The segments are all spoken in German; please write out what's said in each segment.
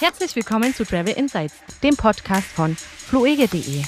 Herzlich willkommen zu Travel Insights, dem Podcast von fluege.de.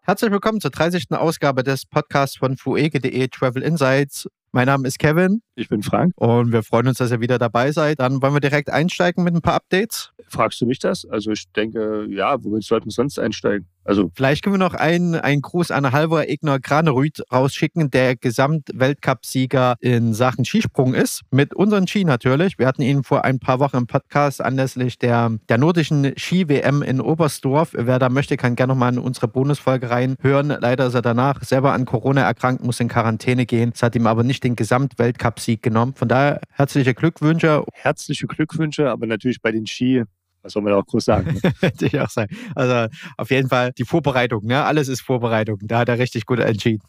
Herzlich willkommen zur 30. Ausgabe des Podcasts von fluege.de Travel Insights. Mein Name ist Kevin. Ich bin Frank. Und wir freuen uns, dass ihr wieder dabei seid. Dann wollen wir direkt einsteigen mit ein paar Updates. Fragst du mich das? Also ich denke, ja, womit sollten wir sonst einsteigen? Also Vielleicht können wir noch einen, einen Gruß an Halvor Egner Granerüth rausschicken, der Gesamtweltcup-Sieger in Sachen Skisprung ist. Mit unseren Ski natürlich. Wir hatten ihn vor ein paar Wochen im Podcast anlässlich der, der nordischen Ski-WM in Oberstdorf. Wer da möchte, kann gerne nochmal in unsere Bonusfolge reinhören. Leider ist er danach selber an Corona erkrankt, muss in Quarantäne gehen. Es hat ihm aber nicht den Gesamtweltcup-Sieg genommen. Von daher herzliche Glückwünsche. Herzliche Glückwünsche, aber natürlich bei den Ski was soll man auch groß sagen? Hätte ich auch sagen. Also auf jeden Fall die Vorbereitung, ne? Alles ist Vorbereitung. Da hat er richtig gut entschieden.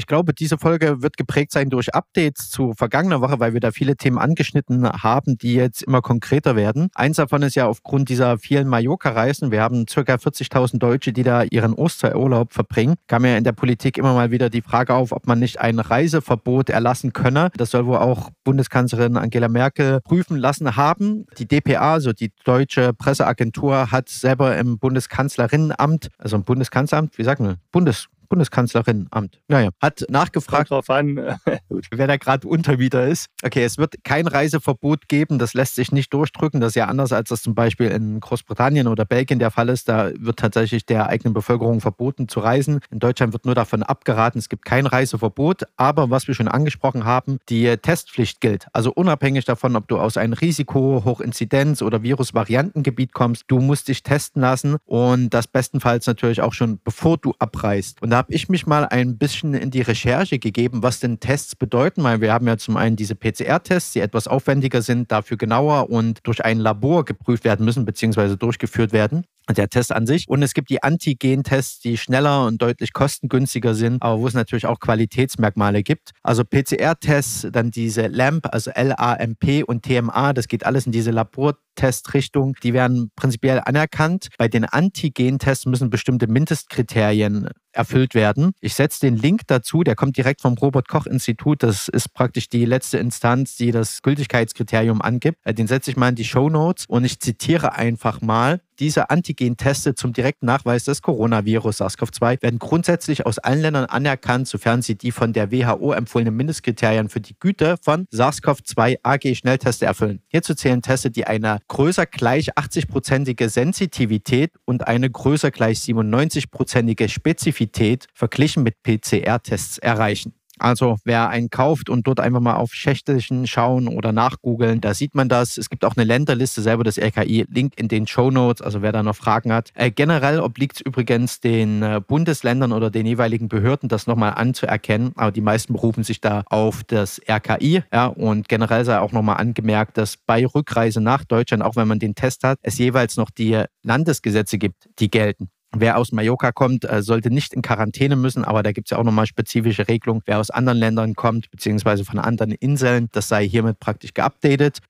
Ich glaube, diese Folge wird geprägt sein durch Updates zu vergangener Woche, weil wir da viele Themen angeschnitten haben, die jetzt immer konkreter werden. Eins davon ist ja aufgrund dieser vielen Mallorca-Reisen. Wir haben ca. 40.000 Deutsche, die da ihren Osterurlaub verbringen. Kam ja in der Politik immer mal wieder die Frage auf, ob man nicht ein Reiseverbot erlassen könne. Das soll wohl auch Bundeskanzlerin Angela Merkel prüfen lassen haben. Die DPA, also die deutsche Presseagentur, hat selber im Bundeskanzlerinnenamt, also im Bundeskanzleramt, wie sagen wir, Bundes Bundeskanzlerinnenamt. Naja, hat nachgefragt, drauf an. wer da gerade Untermieter ist. Okay, es wird kein Reiseverbot geben. Das lässt sich nicht durchdrücken. Das ist ja anders, als das zum Beispiel in Großbritannien oder Belgien der Fall ist. Da wird tatsächlich der eigenen Bevölkerung verboten zu reisen. In Deutschland wird nur davon abgeraten, es gibt kein Reiseverbot. Aber was wir schon angesprochen haben, die Testpflicht gilt. Also unabhängig davon, ob du aus einem Risiko, Hochinzidenz oder Virusvariantengebiet kommst, du musst dich testen lassen und das bestenfalls natürlich auch schon bevor du abreist. Und da habe ich mich mal ein bisschen in die Recherche gegeben, was denn Tests bedeuten, weil wir haben ja zum einen diese PCR-Tests, die etwas aufwendiger sind, dafür genauer und durch ein Labor geprüft werden müssen, beziehungsweise durchgeführt werden der Test an sich. Und es gibt die Antigen-Tests, die schneller und deutlich kostengünstiger sind, aber wo es natürlich auch Qualitätsmerkmale gibt. Also PCR-Tests, dann diese LAMP, also L-A-M-P und TMA, das geht alles in diese Labortestrichtung. Die werden prinzipiell anerkannt. Bei den Antigen-Tests müssen bestimmte Mindestkriterien erfüllt werden. Ich setze den Link dazu, der kommt direkt vom Robert-Koch-Institut. Das ist praktisch die letzte Instanz, die das Gültigkeitskriterium angibt. Äh, den setze ich mal in die Show Notes und ich zitiere einfach mal diese Antigen-Teste zum direkten Nachweis des Coronavirus SARS-CoV-2 werden grundsätzlich aus allen Ländern anerkannt, sofern sie die von der WHO empfohlenen Mindestkriterien für die Güte von SARS-CoV-2 AG-Schnellteste erfüllen. Hierzu zählen Teste, die eine größer gleich 80-prozentige Sensitivität und eine größer gleich 97-prozentige Spezifität verglichen mit PCR-Tests erreichen. Also wer einen kauft und dort einfach mal auf Schächtelchen schauen oder nachgoogeln, da sieht man das. Es gibt auch eine Länderliste selber des RKI, Link in den Show Notes, also wer da noch Fragen hat. Äh, generell obliegt es übrigens den äh, Bundesländern oder den jeweiligen Behörden, das nochmal anzuerkennen. Aber die meisten berufen sich da auf das RKI. Ja, und generell sei auch nochmal angemerkt, dass bei Rückreise nach Deutschland, auch wenn man den Test hat, es jeweils noch die Landesgesetze gibt, die gelten. Wer aus Mallorca kommt, äh, sollte nicht in Quarantäne müssen, aber da gibt es ja auch nochmal spezifische Regelungen. Wer aus anderen Ländern kommt, beziehungsweise von anderen Inseln, das sei hiermit praktisch geupdatet.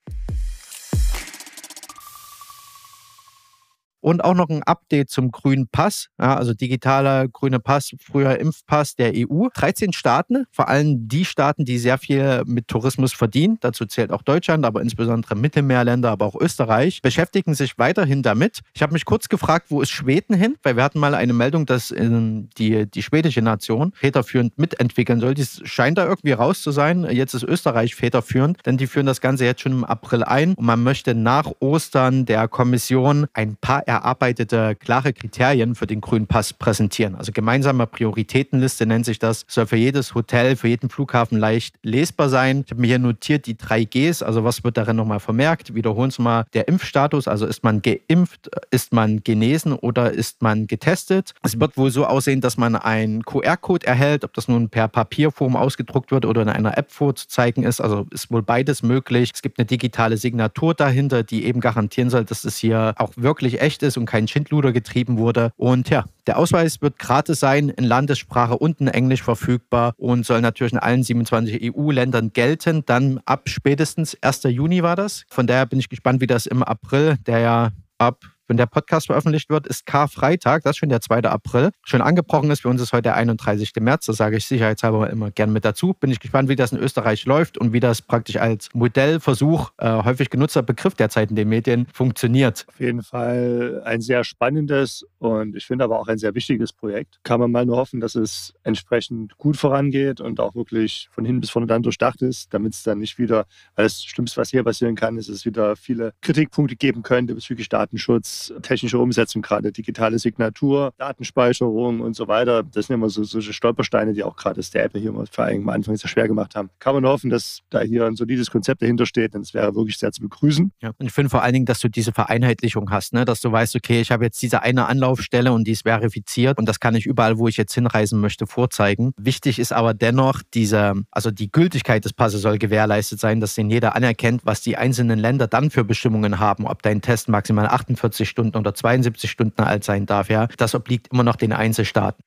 Und auch noch ein Update zum grünen Pass, ja, also digitaler grüner Pass, früher Impfpass der EU. 13 Staaten, vor allem die Staaten, die sehr viel mit Tourismus verdienen, dazu zählt auch Deutschland, aber insbesondere Mittelmeerländer, aber auch Österreich, beschäftigen sich weiterhin damit. Ich habe mich kurz gefragt, wo ist Schweden hin? Weil wir hatten mal eine Meldung, dass die, die schwedische Nation federführend mitentwickeln soll. Das scheint da irgendwie raus zu sein. Jetzt ist Österreich federführend, denn die führen das Ganze jetzt schon im April ein und man möchte nach Ostern der Kommission ein paar erarbeitete, klare Kriterien für den grünen Pass präsentieren. Also gemeinsame Prioritätenliste nennt sich das. Soll für jedes Hotel, für jeden Flughafen leicht lesbar sein. Ich habe mir hier notiert die drei Gs. Also was wird darin nochmal vermerkt? Wiederholen Sie mal der Impfstatus. Also ist man geimpft, ist man genesen oder ist man getestet? Es wird wohl so aussehen, dass man einen QR-Code erhält, ob das nun per Papierform ausgedruckt wird oder in einer App vorzuzeigen ist. Also ist wohl beides möglich. Es gibt eine digitale Signatur dahinter, die eben garantieren soll, dass es hier auch wirklich echt ist und kein Schindluder getrieben wurde. Und ja, der Ausweis wird gratis sein, in Landessprache und in Englisch verfügbar und soll natürlich in allen 27 EU-Ländern gelten. Dann ab spätestens 1. Juni war das. Von daher bin ich gespannt, wie das im April, der ja ab wenn der Podcast veröffentlicht wird, ist Karfreitag, das ist schon der 2. April. Schon angebrochen ist, für uns ist heute der 31. März, das sage ich sicherheitshalber immer gern mit dazu. Bin ich gespannt, wie das in Österreich läuft und wie das praktisch als Modellversuch, äh, häufig genutzter Begriff derzeit in den Medien, funktioniert. Auf jeden Fall ein sehr spannendes und ich finde aber auch ein sehr wichtiges Projekt. Kann man mal nur hoffen, dass es entsprechend gut vorangeht und auch wirklich von hinten bis vorne dann durchdacht ist, damit es dann nicht wieder, weil das Schlimmste, was hier passieren kann, ist, dass es wieder viele Kritikpunkte geben könnte bezüglich Datenschutz, technische Umsetzung, gerade digitale Signatur, Datenspeicherung und so weiter. Das sind immer so solche Stolpersteine, die auch gerade das der hier vor allem am Anfang sehr schwer gemacht haben. Kann man nur hoffen, dass da hier ein solides Konzept dahinter steht, denn es wäre wirklich sehr zu begrüßen. Ja, und ich finde vor allen Dingen, dass du diese Vereinheitlichung hast, ne? dass du weißt, okay, ich habe jetzt diese eine Anlaufstelle und die ist verifiziert und das kann ich überall, wo ich jetzt hinreisen möchte, vorzeigen. Wichtig ist aber dennoch diese, also die Gültigkeit des Passes soll gewährleistet sein, dass den jeder anerkennt, was die einzelnen Länder dann für Bestimmungen haben, ob dein Test maximal 48 Stunden oder 72 Stunden alt sein darf. Ja, das obliegt immer noch den Einzelstaaten.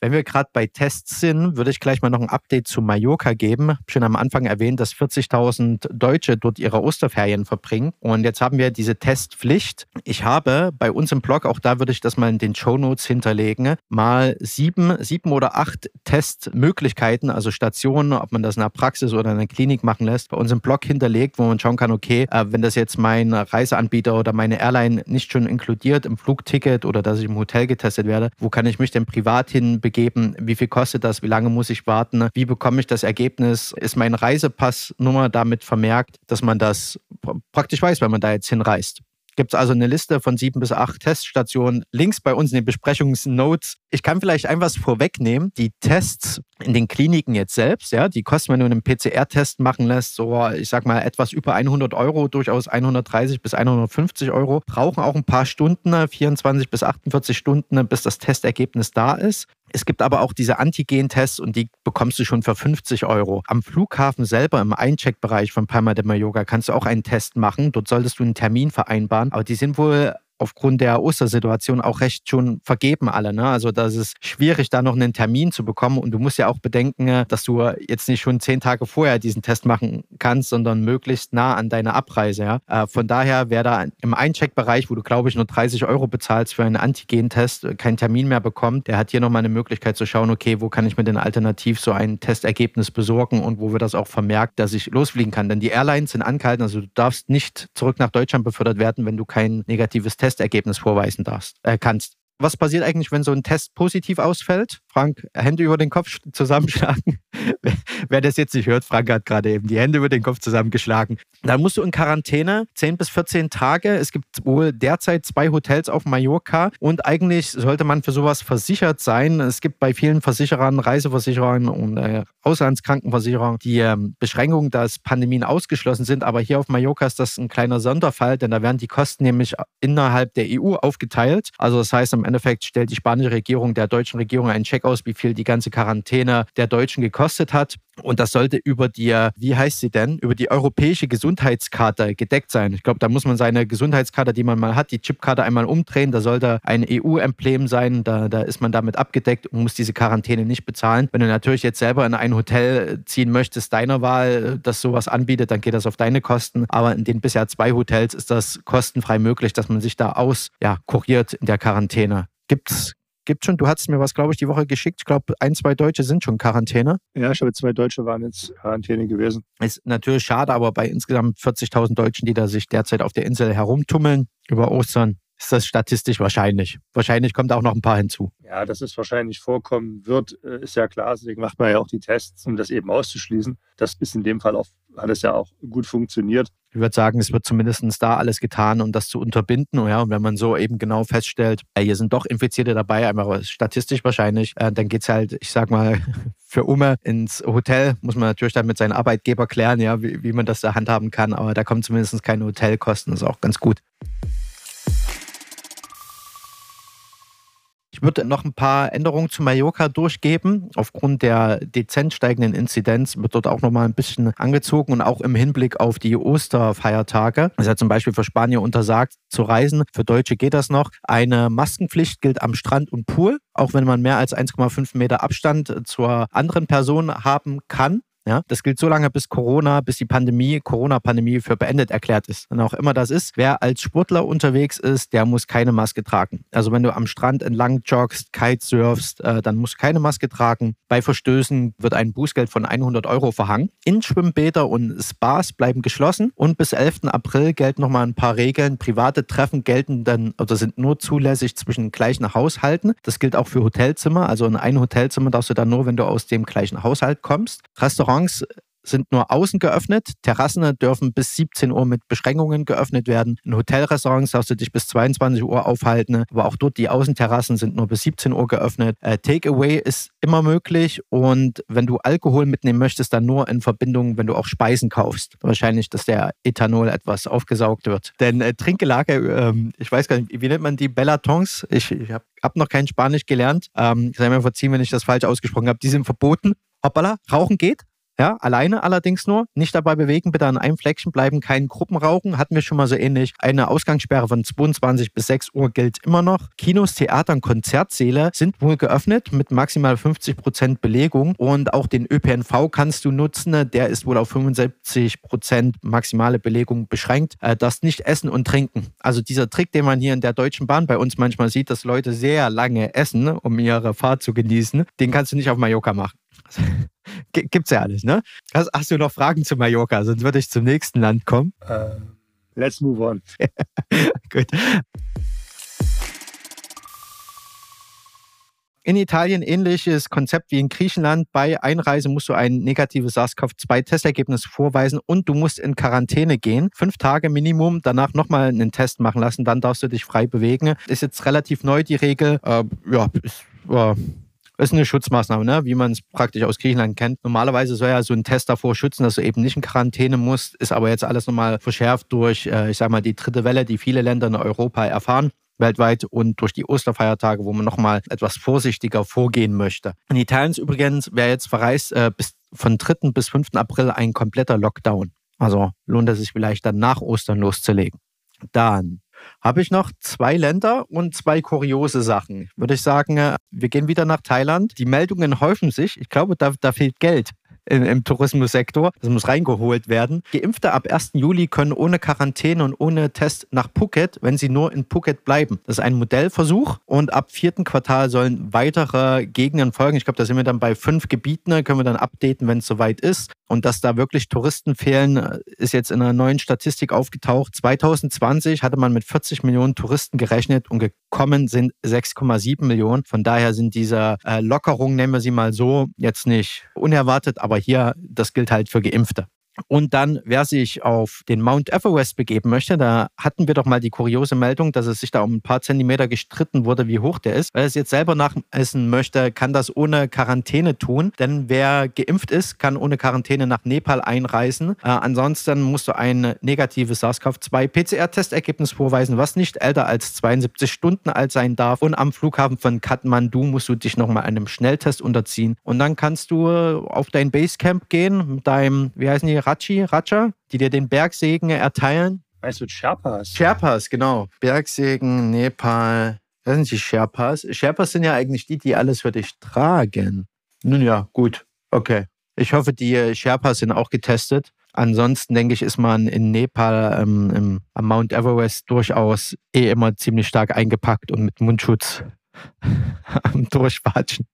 Wenn wir gerade bei Tests sind, würde ich gleich mal noch ein Update zu Mallorca geben. Ich schon am Anfang erwähnt, dass 40.000 Deutsche dort ihre Osterferien verbringen. Und jetzt haben wir diese Testpflicht. Ich habe bei uns im Blog, auch da würde ich das mal in den Show Notes hinterlegen, mal sieben, sieben oder acht Testmöglichkeiten, also Stationen, ob man das in einer Praxis oder in einer Klinik machen lässt, bei uns im Blog hinterlegt, wo man schauen kann, okay, äh, wenn das jetzt mein Reiseanbieter oder meine Airline nicht schon inkludiert im Flugticket oder dass ich im Hotel getestet werde, wo kann ich mich denn privat hin begeben? Wie viel kostet das? Wie lange muss ich warten? Wie bekomme ich das Ergebnis? Ist meine Reisepassnummer damit vermerkt, dass man das praktisch weiß, wenn man da jetzt hinreist? Gibt es also eine Liste von sieben bis acht Teststationen. Links bei uns in den Besprechungsnotes. Ich kann vielleicht ein was vorwegnehmen. Die Tests in den Kliniken jetzt selbst, ja, die kosten, wenn du einen PCR-Test machen lässt, so, ich sag mal, etwas über 100 Euro, durchaus 130 bis 150 Euro, brauchen auch ein paar Stunden, 24 bis 48 Stunden, bis das Testergebnis da ist. Es gibt aber auch diese Antigen-Tests und die bekommst du schon für 50 Euro. Am Flughafen selber im Eincheckbereich von Palma de Mallorca kannst du auch einen Test machen. Dort solltest du einen Termin vereinbaren, aber die sind wohl aufgrund der Ostersituation auch recht schon vergeben alle. Ne? Also das ist schwierig, da noch einen Termin zu bekommen. Und du musst ja auch bedenken, dass du jetzt nicht schon zehn Tage vorher diesen Test machen kannst, sondern möglichst nah an deiner Abreise. Ja? Äh, von daher, wer da im Eincheckbereich, wo du, glaube ich, nur 30 Euro bezahlst für einen Antigen-Test, äh, keinen Termin mehr bekommt, der hat hier nochmal eine Möglichkeit zu schauen, okay, wo kann ich mir denn alternativ so ein Testergebnis besorgen und wo wird das auch vermerkt, dass ich losfliegen kann. Denn die Airlines sind angehalten, also du darfst nicht zurück nach Deutschland befördert werden, wenn du kein negatives Test Testergebnis vorweisen darfst, äh, kannst. Was passiert eigentlich, wenn so ein Test positiv ausfällt? Frank, Hände über den Kopf zusammenschlagen. Wer das jetzt nicht hört, Frank hat gerade eben die Hände über den Kopf zusammengeschlagen. Dann musst du in Quarantäne 10 bis 14 Tage. Es gibt wohl derzeit zwei Hotels auf Mallorca und eigentlich sollte man für sowas versichert sein. Es gibt bei vielen Versicherern, Reiseversicherern und äh, Auslandskrankenversicherern die ähm, Beschränkung, dass Pandemien ausgeschlossen sind. Aber hier auf Mallorca ist das ein kleiner Sonderfall, denn da werden die Kosten nämlich innerhalb der EU aufgeteilt. Also das heißt, im Endeffekt stellt die spanische Regierung der deutschen Regierung einen Check aus, wie viel die ganze Quarantäne der Deutschen gekostet hat. Und das sollte über die, wie heißt sie denn, über die europäische Gesundheitskarte gedeckt sein. Ich glaube, da muss man seine Gesundheitskarte, die man mal hat, die Chipkarte einmal umdrehen. Da sollte ein EU-Emblem sein. Da, da ist man damit abgedeckt und muss diese Quarantäne nicht bezahlen. Wenn du natürlich jetzt selber in ein Hotel ziehen möchtest, deiner Wahl, das sowas anbietet, dann geht das auf deine Kosten. Aber in den bisher zwei Hotels ist das kostenfrei möglich, dass man sich da aus, ja, in der Quarantäne. Gibt es gibt schon. Du hattest mir was, glaube ich, die Woche geschickt. Ich glaube, ein, zwei Deutsche sind schon Quarantäne. Ja, ich glaube, zwei Deutsche waren jetzt Quarantäne gewesen. Ist natürlich schade, aber bei insgesamt 40.000 Deutschen, die da sich derzeit auf der Insel herumtummeln über Ostern, ist das statistisch wahrscheinlich. Wahrscheinlich kommt auch noch ein paar hinzu. Ja, dass es wahrscheinlich vorkommen wird, äh, ist ja klar. Deswegen macht man ja auch die Tests, um das eben auszuschließen. Das ist in dem Fall auch, hat es ja auch gut funktioniert. Ich würde sagen, es wird zumindest da alles getan, um das zu unterbinden. Ja, und wenn man so eben genau feststellt, äh, hier sind doch Infizierte dabei, aber statistisch wahrscheinlich, äh, dann geht es halt, ich sag mal, für Ume ins Hotel. Muss man natürlich dann mit seinem Arbeitgeber klären, ja, wie, wie man das da handhaben kann. Aber da kommen zumindest keine Hotelkosten. Das ist auch ganz gut. Ich würde noch ein paar Änderungen zu Mallorca durchgeben. Aufgrund der dezent steigenden Inzidenz wird dort auch noch mal ein bisschen angezogen und auch im Hinblick auf die Osterfeiertage. Es ist ja zum Beispiel für Spanier untersagt zu reisen. Für Deutsche geht das noch. Eine Maskenpflicht gilt am Strand und Pool, auch wenn man mehr als 1,5 Meter Abstand zur anderen Person haben kann. Ja, das gilt so lange, bis Corona, bis die Pandemie, Corona-Pandemie für beendet erklärt ist. Und auch immer das ist, wer als Sportler unterwegs ist, der muss keine Maske tragen. Also wenn du am Strand entlang joggst, kitesurfst, äh, dann musst du keine Maske tragen. Bei Verstößen wird ein Bußgeld von 100 Euro verhangen. In Schwimmbäder und Spas bleiben geschlossen und bis 11. April gelten nochmal ein paar Regeln. Private Treffen gelten dann oder sind nur zulässig zwischen gleichen Haushalten. Das gilt auch für Hotelzimmer. Also in ein Hotelzimmer darfst du dann nur, wenn du aus dem gleichen Haushalt kommst. Restaurants Restaurants sind nur außen geöffnet. Terrassen dürfen bis 17 Uhr mit Beschränkungen geöffnet werden. In Hotelrestaurants darfst du dich bis 22 Uhr aufhalten. Aber auch dort die Außenterrassen sind nur bis 17 Uhr geöffnet. Äh, Takeaway ist immer möglich. Und wenn du Alkohol mitnehmen möchtest, dann nur in Verbindung, wenn du auch Speisen kaufst. Wahrscheinlich, dass der Ethanol etwas aufgesaugt wird. Denn äh, Trinkgelage, ähm, ich weiß gar nicht, wie nennt man die? Bellatons? Ich, ich habe hab noch kein Spanisch gelernt. Ähm, sei mir verziehen, wenn ich das falsch ausgesprochen habe. Die sind verboten. Hoppala, Rauchen geht. Ja, alleine allerdings nur. Nicht dabei bewegen, bitte an einem Fleckchen bleiben, kein Gruppenrauchen. Hatten wir schon mal so ähnlich. Eine Ausgangssperre von 22 bis 6 Uhr gilt immer noch. Kinos, Theater und Konzertsäle sind wohl geöffnet mit maximal 50 Prozent Belegung. Und auch den ÖPNV kannst du nutzen. Der ist wohl auf 75 Prozent maximale Belegung beschränkt. Äh, das nicht essen und trinken. Also dieser Trick, den man hier in der Deutschen Bahn bei uns manchmal sieht, dass Leute sehr lange essen, um ihre Fahrt zu genießen, den kannst du nicht auf Mallorca machen. Gibt's ja alles, ne? Hast, hast, du noch Fragen zu Mallorca? Sonst würde ich zum nächsten Land kommen. Uh, let's move on. Gut. In Italien ähnliches Konzept wie in Griechenland. Bei Einreise musst du ein negatives SARS-CoV-2-Testergebnis vorweisen und du musst in Quarantäne gehen. Fünf Tage Minimum, danach nochmal einen Test machen lassen, dann darfst du dich frei bewegen. Ist jetzt relativ neu die Regel. Äh, ja, ist, äh, ist eine Schutzmaßnahme, ne? wie man es praktisch aus Griechenland kennt. Normalerweise soll ja so ein Test davor schützen, dass du eben nicht in Quarantäne musst, ist aber jetzt alles nochmal verschärft durch, äh, ich sag mal, die dritte Welle, die viele Länder in Europa erfahren weltweit und durch die Osterfeiertage, wo man nochmal etwas vorsichtiger vorgehen möchte. In Italien übrigens, wer jetzt verreist, äh, bis von 3. bis 5. April ein kompletter Lockdown. Also lohnt es sich vielleicht dann nach Ostern loszulegen. Dann habe ich noch zwei Länder und zwei kuriose Sachen. Würde ich sagen, äh, wir gehen wieder nach Thailand. Die Meldungen häufen sich. Ich glaube, da, da fehlt Geld im, Tourismussektor. Das muss reingeholt werden. Geimpfte ab 1. Juli können ohne Quarantäne und ohne Test nach Phuket, wenn sie nur in Phuket bleiben. Das ist ein Modellversuch und ab vierten Quartal sollen weitere Gegenden folgen. Ich glaube, da sind wir dann bei fünf Gebieten, können wir dann updaten, wenn es soweit ist. Und dass da wirklich Touristen fehlen, ist jetzt in einer neuen Statistik aufgetaucht. 2020 hatte man mit 40 Millionen Touristen gerechnet und gekommen sind 6,7 Millionen. Von daher sind diese äh, Lockerungen, nennen wir sie mal so, jetzt nicht unerwartet, aber hier, das gilt halt für Geimpfte. Und dann, wer sich auf den Mount Everest begeben möchte, da hatten wir doch mal die kuriose Meldung, dass es sich da um ein paar Zentimeter gestritten wurde, wie hoch der ist. Wer es jetzt selber nachessen möchte, kann das ohne Quarantäne tun. Denn wer geimpft ist, kann ohne Quarantäne nach Nepal einreisen. Äh, ansonsten musst du ein negatives SARS-CoV-2-PCR-Testergebnis vorweisen, was nicht älter als 72 Stunden alt sein darf. Und am Flughafen von Kathmandu musst du dich nochmal einem Schnelltest unterziehen. Und dann kannst du auf dein Basecamp gehen mit deinem, wie heißen die, Rachi, Racha, die dir den Bergsegen erteilen. Weißt du, Sherpas? Sherpas, genau. Bergsegen, Nepal. Das sind die Sherpas. Sherpas sind ja eigentlich die, die alles für dich tragen. Nun ja, gut. Okay. Ich hoffe, die Sherpas sind auch getestet. Ansonsten denke ich, ist man in Nepal ähm, im, am Mount Everest durchaus eh immer ziemlich stark eingepackt und mit Mundschutz am Durchwatschen.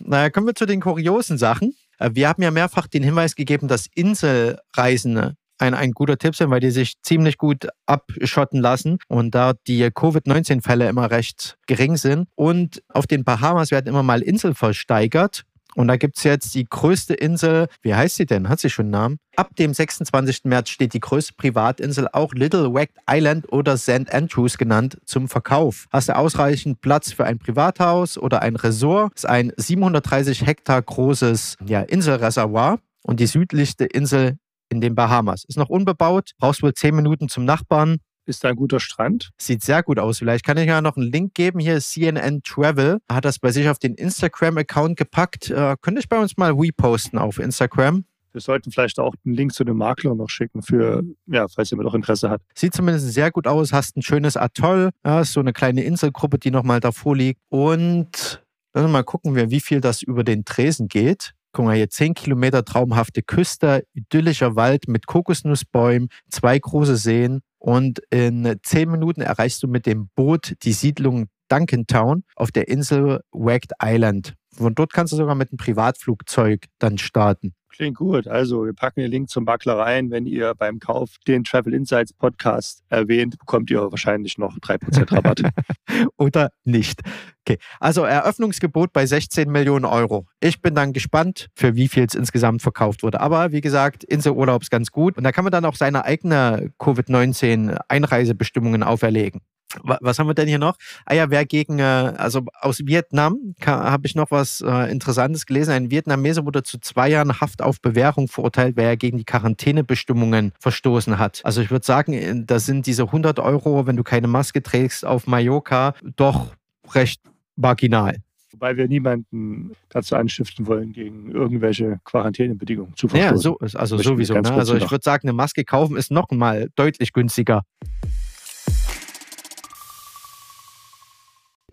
Naja, kommen wir zu den kuriosen Sachen. Äh, wir haben ja mehrfach den Hinweis gegeben, dass Inselreisende ein, ein guter Tipp sind, weil die sich ziemlich gut abschotten lassen und da die Covid-19-Fälle immer recht gering sind. Und auf den Bahamas werden immer mal Inseln versteigert. Und da gibt es jetzt die größte Insel, wie heißt sie denn? Hat sie schon einen Namen? Ab dem 26. März steht die größte Privatinsel, auch Little Wack Island oder St. Andrews genannt, zum Verkauf. Hast du ausreichend Platz für ein Privathaus oder ein Resort? Das ist ein 730 Hektar großes ja, Inselreservoir und die südlichste Insel in den Bahamas. Ist noch unbebaut, brauchst wohl 10 Minuten zum Nachbarn. Ist da ein guter Strand? Sieht sehr gut aus. Vielleicht kann ich ja noch einen Link geben. Hier ist CNN Travel. Hat das bei sich auf den Instagram-Account gepackt. Äh, könnte ich bei uns mal reposten auf Instagram. Wir sollten vielleicht auch einen Link zu dem Makler noch schicken, für, ja, falls jemand noch Interesse hat. Sieht zumindest sehr gut aus. Hast ein schönes Atoll. Ja, so eine kleine Inselgruppe, die nochmal davor liegt. Und Lass mal gucken, wie viel das über den Tresen geht. Guck mal hier, 10 Kilometer traumhafte Küste, idyllischer Wald mit Kokosnussbäumen, zwei große Seen und in 10 Minuten erreichst du mit dem Boot die Siedlung Duncantown auf der Insel Wagged Island. Von dort kannst du sogar mit einem Privatflugzeug dann starten. Klingt gut. Also, wir packen den Link zum Makler rein. Wenn ihr beim Kauf den Travel Insights Podcast erwähnt, bekommt ihr wahrscheinlich noch 3% Rabatt. Oder nicht. Okay, also Eröffnungsgebot bei 16 Millionen Euro. Ich bin dann gespannt, für wie viel es insgesamt verkauft wurde. Aber wie gesagt, Inselurlaub ist ganz gut. Und da kann man dann auch seine eigene Covid-19-Einreisebestimmungen auferlegen. Was haben wir denn hier noch? Ah ja, wer gegen, äh, also aus Vietnam habe ich noch was äh, Interessantes gelesen. Ein Vietnameser wurde zu zwei Jahren Haft auf Bewährung verurteilt, weil er gegen die Quarantänebestimmungen verstoßen hat. Also ich würde sagen, äh, da sind diese 100 Euro, wenn du keine Maske trägst auf Mallorca, doch recht marginal. Wobei wir niemanden dazu anstiften wollen, gegen irgendwelche Quarantänebedingungen zu verstoßen. Ja, so, also sowieso. Ne? Also ich würde sagen, eine Maske kaufen ist noch mal deutlich günstiger.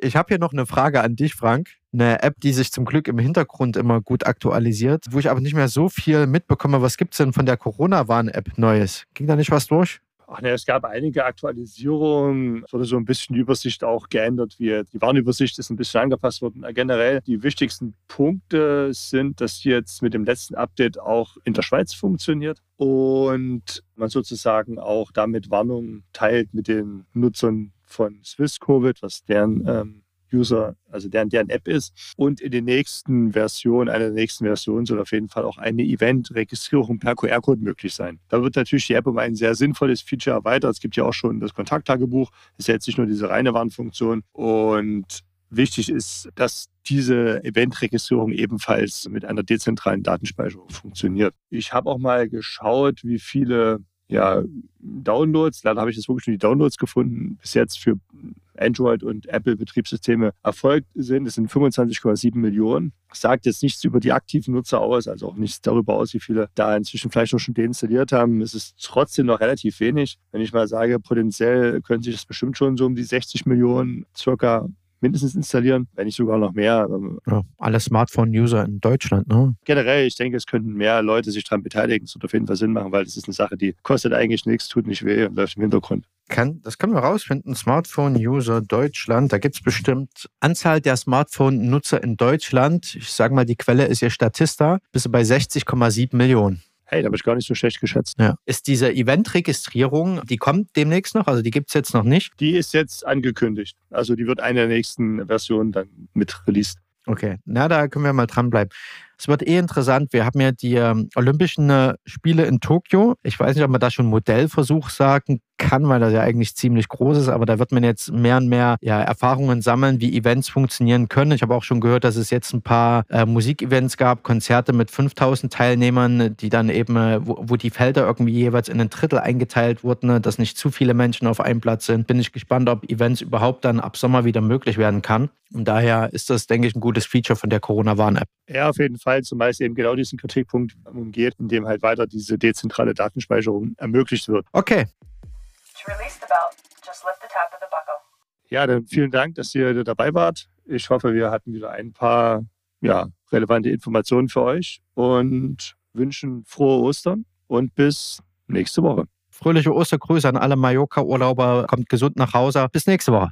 Ich habe hier noch eine Frage an dich, Frank. Eine App, die sich zum Glück im Hintergrund immer gut aktualisiert, wo ich aber nicht mehr so viel mitbekomme. Was gibt es denn von der Corona-Warn-App Neues? Ging da nicht was durch? Ach ne, es gab einige Aktualisierungen. Es wurde so ein bisschen die Übersicht auch geändert. Wie die Warnübersicht ist ein bisschen angepasst worden. Generell die wichtigsten Punkte sind, dass jetzt mit dem letzten Update auch in der Schweiz funktioniert und man sozusagen auch damit Warnungen teilt mit den Nutzern von Swiss Covid, was deren ähm, User, also deren, deren App ist. Und in den nächsten Versionen, einer der nächsten Versionen soll auf jeden Fall auch eine Event-Registrierung per QR-Code möglich sein. Da wird natürlich die App um ein sehr sinnvolles Feature erweitert. Es gibt ja auch schon das Kontakttagebuch. ist ja jetzt nicht nur diese reine Warnfunktion. Und wichtig ist, dass diese Event-Registrierung ebenfalls mit einer dezentralen Datenspeicherung funktioniert. Ich habe auch mal geschaut, wie viele ja, Downloads. Leider habe ich jetzt wirklich nur die Downloads gefunden, bis jetzt für Android- und Apple-Betriebssysteme erfolgt sind. Das sind 25,7 Millionen. Sagt jetzt nichts über die aktiven Nutzer aus, also auch nichts darüber aus, wie viele da inzwischen vielleicht auch schon deinstalliert haben. Es ist trotzdem noch relativ wenig. Wenn ich mal sage, potenziell können sich das bestimmt schon so um die 60 Millionen circa mindestens installieren, wenn nicht sogar noch mehr. Ja, alle Smartphone-User in Deutschland, ne? Generell, ich denke, es könnten mehr Leute sich daran beteiligen. Es wird auf jeden Fall Sinn machen, weil das ist eine Sache, die kostet eigentlich nichts, tut nicht weh und läuft im Hintergrund. Kann, das können wir rausfinden. Smartphone-User Deutschland. Da gibt es bestimmt Anzahl der Smartphone-Nutzer in Deutschland. Ich sage mal, die Quelle ist ja Statista. Bist du bei 60,7 Millionen. Hey, da habe ich gar nicht so schlecht geschätzt. Ja. Ist diese Event-Registrierung, die kommt demnächst noch? Also die gibt es jetzt noch nicht? Die ist jetzt angekündigt. Also die wird eine der nächsten Versionen dann mit released. Okay, na, da können wir mal dranbleiben. Es wird eh interessant. Wir haben ja die ähm, Olympischen äh, Spiele in Tokio. Ich weiß nicht, ob man da schon Modellversuch sagen kann, weil das ja eigentlich ziemlich groß ist, aber da wird man jetzt mehr und mehr ja, Erfahrungen sammeln, wie Events funktionieren können. Ich habe auch schon gehört, dass es jetzt ein paar äh, Musikevents gab, Konzerte mit 5000 Teilnehmern, die dann eben, äh, wo, wo, die Felder irgendwie jeweils in ein Drittel eingeteilt wurden, ne, dass nicht zu viele Menschen auf einem Platz sind. Bin ich gespannt, ob Events überhaupt dann ab Sommer wieder möglich werden kann. Und daher ist das, denke ich, ein gutes Feature von der Corona-Warn-App. Ja, auf jeden Fall, zumal es eben genau diesen Kritikpunkt umgeht, in dem halt weiter diese dezentrale Datenspeicherung ermöglicht wird. Okay. Ja, dann vielen Dank, dass ihr dabei wart. Ich hoffe, wir hatten wieder ein paar ja, relevante Informationen für euch und wünschen frohe Ostern und bis nächste Woche. Fröhliche Ostergrüße an alle Mallorca-Urlauber. Kommt gesund nach Hause. Bis nächste Woche.